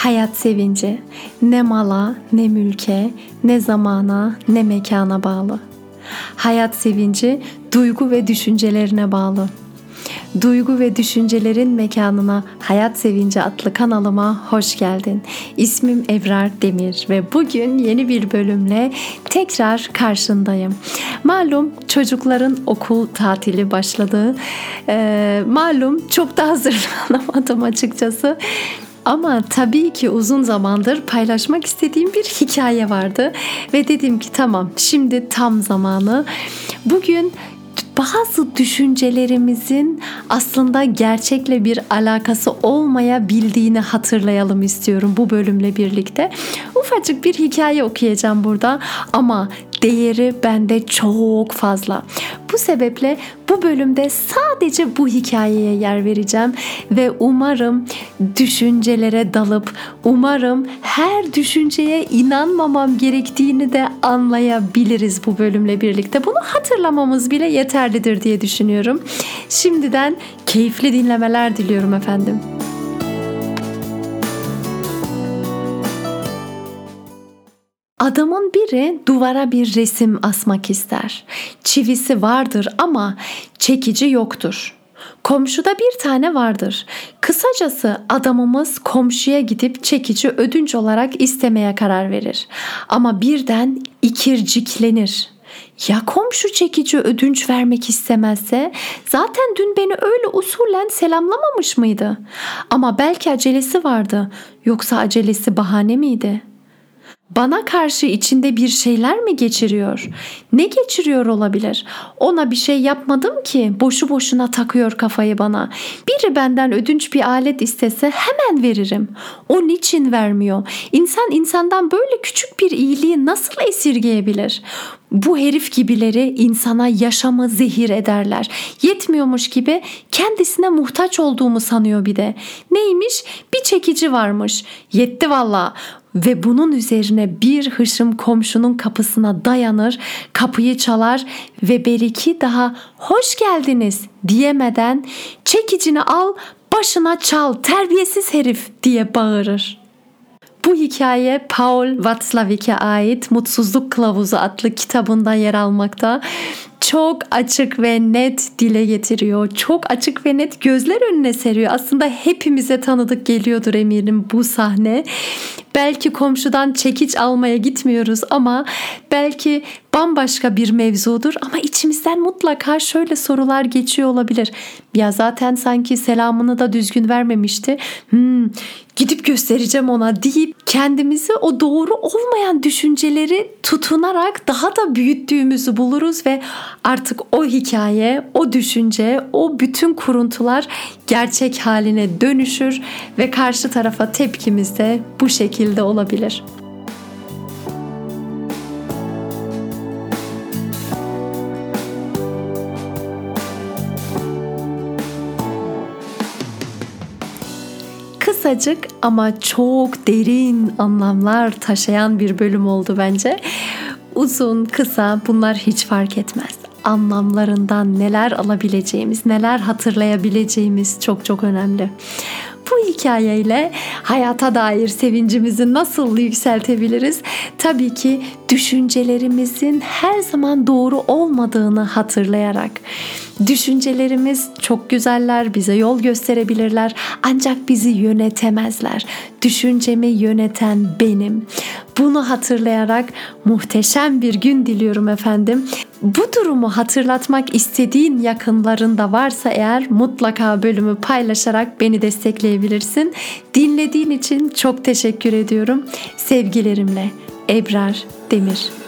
Hayat sevinci ne mala, ne mülke, ne zamana, ne mekana bağlı. Hayat sevinci duygu ve düşüncelerine bağlı. Duygu ve düşüncelerin mekanına Hayat Sevinci adlı kanalıma hoş geldin. İsmim Evrar Demir ve bugün yeni bir bölümle tekrar karşındayım. Malum çocukların okul tatili başladı. Ee, malum çok da hazırlanamadım açıkçası. Ama tabii ki uzun zamandır paylaşmak istediğim bir hikaye vardı ve dedim ki tamam şimdi tam zamanı. Bugün bazı düşüncelerimizin aslında gerçekle bir alakası olmayabildiğini hatırlayalım istiyorum bu bölümle birlikte. Ufacık bir hikaye okuyacağım burada ama değeri bende çok fazla. Bu sebeple bu bölümde sadece bu hikayeye yer vereceğim ve umarım düşüncelere dalıp umarım her düşünceye inanmamam gerektiğini de anlayabiliriz bu bölümle birlikte. Bunu hatırlamamız bile yeterlidir diye düşünüyorum. Şimdiden keyifli dinlemeler diliyorum efendim. Adamın biri duvara bir resim asmak ister. Çivisi vardır ama çekici yoktur. Komşuda bir tane vardır. Kısacası adamımız komşuya gidip çekici ödünç olarak istemeye karar verir. Ama birden ikirciklenir. Ya komşu çekici ödünç vermek istemezse zaten dün beni öyle usulen selamlamamış mıydı? Ama belki acelesi vardı. Yoksa acelesi bahane miydi?'' Bana karşı içinde bir şeyler mi geçiriyor? Ne geçiriyor olabilir? Ona bir şey yapmadım ki boşu boşuna takıyor kafayı bana. Biri benden ödünç bir alet istese hemen veririm. O niçin vermiyor? İnsan insandan böyle küçük bir iyiliği nasıl esirgeyebilir? Bu herif gibileri insana yaşamı zehir ederler. Yetmiyormuş gibi kendisine muhtaç olduğumu sanıyor bir de. Neymiş? Bir çekici varmış. Yetti valla ve bunun üzerine bir hışım komşunun kapısına dayanır, kapıyı çalar ve beriki daha hoş geldiniz diyemeden çekicini al başına çal terbiyesiz herif diye bağırır. Bu hikaye Paul Watzlawick'e ait Mutsuzluk Kılavuzu adlı kitabında yer almakta çok açık ve net dile getiriyor. Çok açık ve net gözler önüne seriyor. Aslında hepimize tanıdık geliyordur eminim bu sahne. Belki komşudan çekiç almaya gitmiyoruz ama belki bambaşka bir mevzudur ama içimizden mutlaka şöyle sorular geçiyor olabilir. Ya zaten sanki selamını da düzgün vermemişti. Hmm, göstereceğim ona deyip kendimizi o doğru olmayan düşünceleri tutunarak daha da büyüttüğümüzü buluruz ve artık o hikaye, o düşünce, o bütün kuruntular gerçek haline dönüşür ve karşı tarafa tepkimiz de bu şekilde olabilir. Kısacık ama çok derin anlamlar taşıyan bir bölüm oldu bence. Uzun, kısa bunlar hiç fark etmez. Anlamlarından neler alabileceğimiz, neler hatırlayabileceğimiz çok çok önemli. Bu hikayeyle hayata dair sevincimizi nasıl yükseltebiliriz? Tabii ki düşüncelerimizin her zaman doğru olmadığını hatırlayarak. Düşüncelerimiz çok güzeller, bize yol gösterebilirler ancak bizi yönetemezler. Düşüncemi yöneten benim. Bunu hatırlayarak muhteşem bir gün diliyorum efendim. Bu durumu hatırlatmak istediğin yakınlarında varsa eğer mutlaka bölümü paylaşarak beni destekleyebilirsin. Dinlediğin için çok teşekkür ediyorum. Sevgilerimle Ebrar Demir